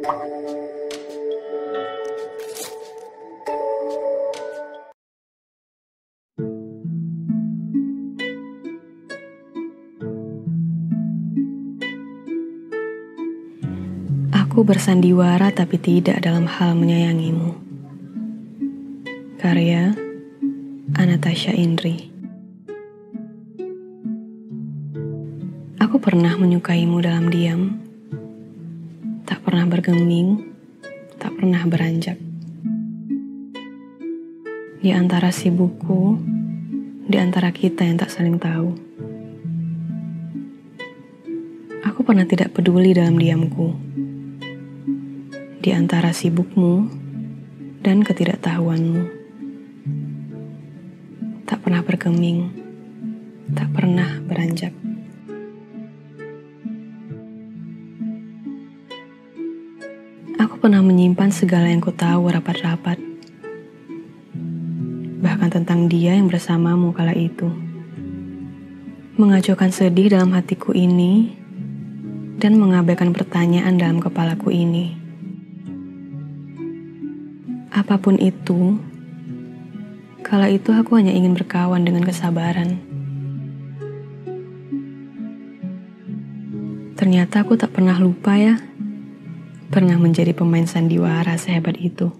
Aku bersandiwara tapi tidak dalam hal menyayangimu. Karya Anastasia Indri Aku pernah menyukaimu dalam diam, pernah bergeming, tak pernah beranjak. Di antara sibukku, di antara kita yang tak saling tahu. Aku pernah tidak peduli dalam diamku. Di antara sibukmu dan ketidaktahuanmu. Tak pernah bergeming, tak pernah beranjak. Aku pernah menyimpan segala yang ku tahu rapat-rapat. Bahkan tentang dia yang bersamamu kala itu. Mengacuhkan sedih dalam hatiku ini dan mengabaikan pertanyaan dalam kepalaku ini. Apa pun itu, kala itu aku hanya ingin berkawan dengan kesabaran. Ternyata aku tak pernah lupa ya pernah menjadi pemain sandiwara sehebat itu.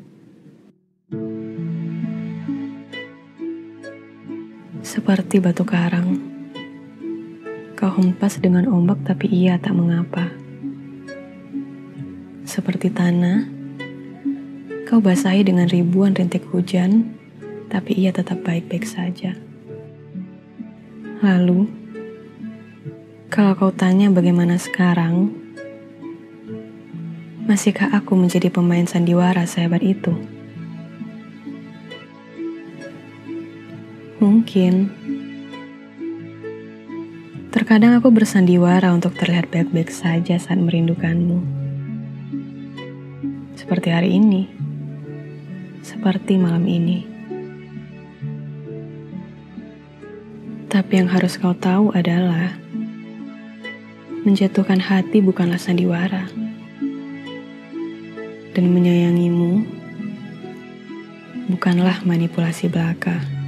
Seperti batu karang, kau hempas dengan ombak tapi ia tak mengapa. Seperti tanah, kau basahi dengan ribuan rintik hujan, tapi ia tetap baik-baik saja. Lalu, kalau kau tanya bagaimana sekarang, Masihkah aku menjadi pemain sandiwara sehebat itu? Mungkin. Terkadang aku bersandiwara untuk terlihat baik-baik saja saat merindukanmu. Seperti hari ini. Seperti malam ini. Tapi yang harus kau tahu adalah menjatuhkan hati bukanlah sandiwara dan menyayangimu bukanlah manipulasi belaka.